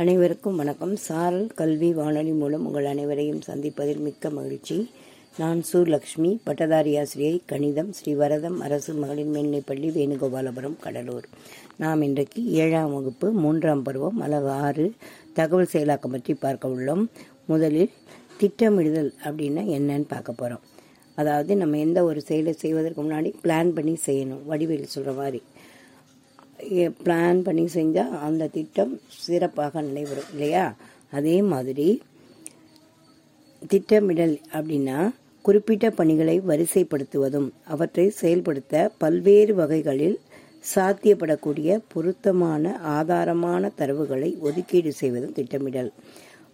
அனைவருக்கும் வணக்கம். சாரல் கல்வி வானொலி மூலம் உங்கள் அனைவரையும் சந்திப்பதில் மிக்க மகிழ்ச்சி. நான் சூர்லக்ஷ்மி பட்டதாரி ஆசிரியை கணிதம் ஸ்ரீவரதம் அரசு மகளிர் மேல்நிலைப்பள்ளி வேணுகோபாலபுரம் கடலூர். நாம் இன்றைக்கு ஏழாம் வகுப்பு மூன்றாம் பருவம் அலகு ஆறு தகவல் செயலாக்கம் பற்றி பார்க்க உள்ளோம். முதலில் திட்டமிடுதல் அப்படின்னா என்னன்னு பார்க்க போகிறோம் அதாவது நம்ம எந்த ஒரு செயலை செய்வதற்கு முன்னாடி பிளான் பண்ணி செய்யணும். வடிவேல் சொல்கிற மாதிரி. பிளான் பண்ணி செஞ்சால் அந்த திட்டம் சிறப்பாக நடைபெறும் இல்லையா? அதே மாதிரி திட்டமிடல் அப்படின்னா குறிப்பிட்ட பணிகளை வரிசைப்படுத்துவதும் அவற்றை செயல்படுத்த பல்வேறு வகைகளில் சாத்தியப்படக்கூடிய பொருத்தமான ஆதாரமான தரவுகளை ஒதுக்கீடு செய்வதும் திட்டமிடல்.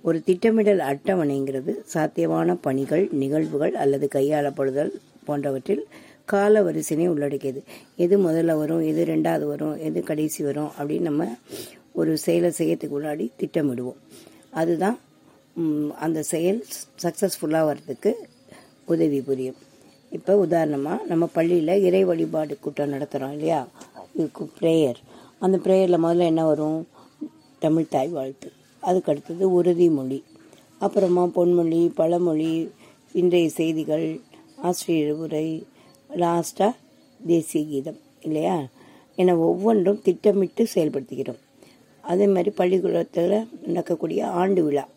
ஒரு திட்டமிடல் அட்டவணைங்கிறது சாத்தியமான பணிகள் நிகழ்வுகள் அல்லது கையாளப்படுதல் போன்றவற்றில் கால வரிசைனை உள்ளடக்கியது. எது முதல்ல வரும் எது ரெண்டாவது வரும் எது கடைசி வரும் அப்படின்னு நம்ம ஒரு செயலை செய்யறதுக்கு முன்னாடி திட்டமிடுவோம். அதுதான் அந்த செயல் சக்ஸஸ்ஃபுல்லாக வர்றதுக்கு உதவி புரியும். இப்போ உதாரணமாக நம்ம பள்ளியில் இறை வழிபாடு கூட்டம் நடத்துகிறோம் இல்லையா? ப்ரேயர் அந்த ப்ரேயரில் முதல்ல என்ன வரும்? தமிழ் தாய் வாழ்த்து. அதுக்கு அடுத்தது உறுதிமொழி. அப்புறமா பொன்மொழி பழமொழி இன்றைய செய்திகள் ஆசிரியர் உரை லாஸ்ட்டாக தேசிய கீதம் இல்லையா? என ஒவ்வொன்றும் திட்டமிட்டு செயல்படுத்துகிறோம். அதே மாதிரி பள்ளிக்கூடத்தில் நடக்கக்கூடிய ஆண்டு விழா.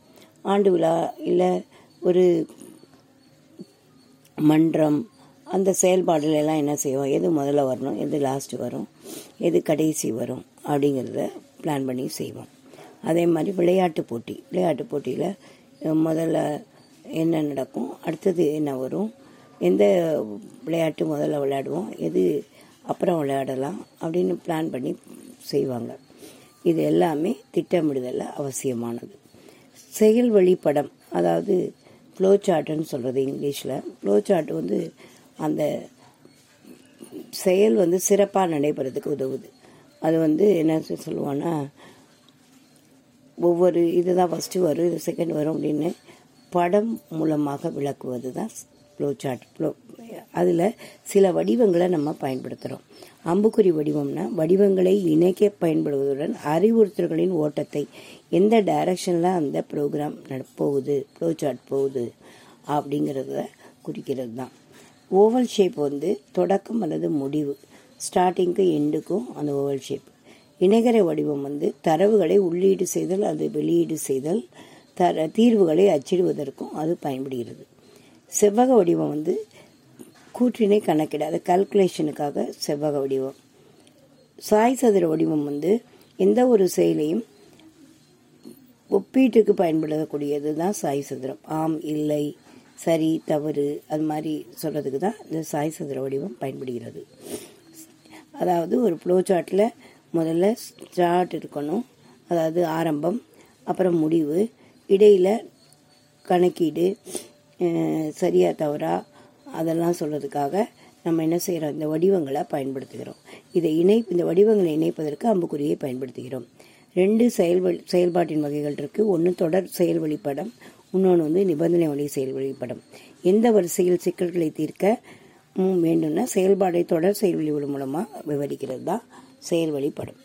ஆண்டு விழா இல்லை ஒரு மன்றம் அந்த செயல்பாடுல எல்லாம் என்ன செய்வோம்? எது முதல்ல வரணும்? எது லாஸ்ட் வரும்? எது கடைசி வரும்? அப்படிங்கிறத பிளான் பண்ணி செய்வோம். அதே மாதிரி விளையாட்டு போட்டி. விளையாட்டு போட்டியில் முதல்ல என்ன நடக்கும்? அடுத்தது என்ன வரும்? எந்த விளையாட்டு முதல்ல விளையாடுவோம்? எது அப்புறம் விளையாடலாம் அப்படின்னு பிளான் பண்ணி செய்வாங்க. இது எல்லாமே திட்டமிடுதலில் அவசியமானது. செயல் வழிப்படம் அதாவது ஃப்ளோ சார்ட்டுன்னு சொல்கிறது இங்கிலீஷில். ஃப்ளோ சார்ட் வந்து அந்த செயல் வந்து சிறப்பாக நடைபெறதுக்கு உதவுது. அது வந்து என்ன சொல்லுவோன்னா ஒவ்வொரு இதுதான் ஃபஸ்ட்டு வரும் இது செகண்ட் வரும் அப்படின்னு படம் மூலமாக விளக்குவது தான் ஃப்ளோ சார்ட் ஃப்ளோ அதில் சில வடிவங்களை நம்ம பயன்படுத்துகிறோம் அம்புக்குறி வடிவம்னா வடிவங்களை இணைக்க பயன்படுவதுடன் அறிவுறுத்தல்களின் ஓட்டத்தை எந்த டைரக்ஷனில் அந்த ப்ரோக்ராம் போகுது ஃப்ளோ சார்ட் போகுது அப்படிங்கிறத குறிக்கிறது தான் ஓவல் ஷேப் வந்து தொடக்கம் அல்லது முடிவு ஸ்டார்டிங்க்கு எண்டுக்கும் அந்த ஓவல் ஷேப் இணைகர வடிவம் வந்து தரவுகளை உள்ளீடு செய்தல் அது வெளியீடு செய்தல் தர தீர்வுகளை அச்சிடுவதற்கும் அது பயன்படுகிறது. செவ்வக வடிவம் வந்து கூற்றினை கணக்கிட அது கால்குலேஷனுக்காக செவ்வக வடிவம். சாய் சதுர வடிவம் வந்து எந்த ஒரு செயலையும் ஒப்பீட்டுக்கு பயன்படக்கூடியது தான் சாய் சதுரம். ஆம் இல்லை சரி தவறு அது மாதிரி சொல்கிறதுக்கு தான் இந்த சாய் சதுர வடிவம் பயன்படுகிறது. அதாவது ஒரு ஃப்ளோ சார்ட்டில் முதல்ல ஸ்டார்ட் இருக்கணும் அதாவது ஆரம்பம் அப்புறம் முடிவு இடையில் கணக்கீடு சரியா தவறா அதெல்லாம் சொல்கிறதுக்காக நம்ம என்ன செய்கிறோம் இந்த வடிவங்களை பயன்படுத்துகிறோம். இதை இணை இந்த வடிவங்களை இணைப்பதற்கு அம்புக்குறியை பயன்படுத்துகிறோம். ரெண்டு செயல்வழி செயல்பாட்டின் வகைகள் இருக்குது ஒன்று தொடர் செயல் வழிப்படம் இன்னொன்று வந்து நிபந்தனை வழி செயல் வழிப்படம் எந்த வரிசையில் சிக்கல்களை தீர்க்க வேண்டும்னா செயல்பாடை தொடர் செயல் வழிபடும் மூலமாக விவரிக்கிறது தான் செயல் வழிப்படம்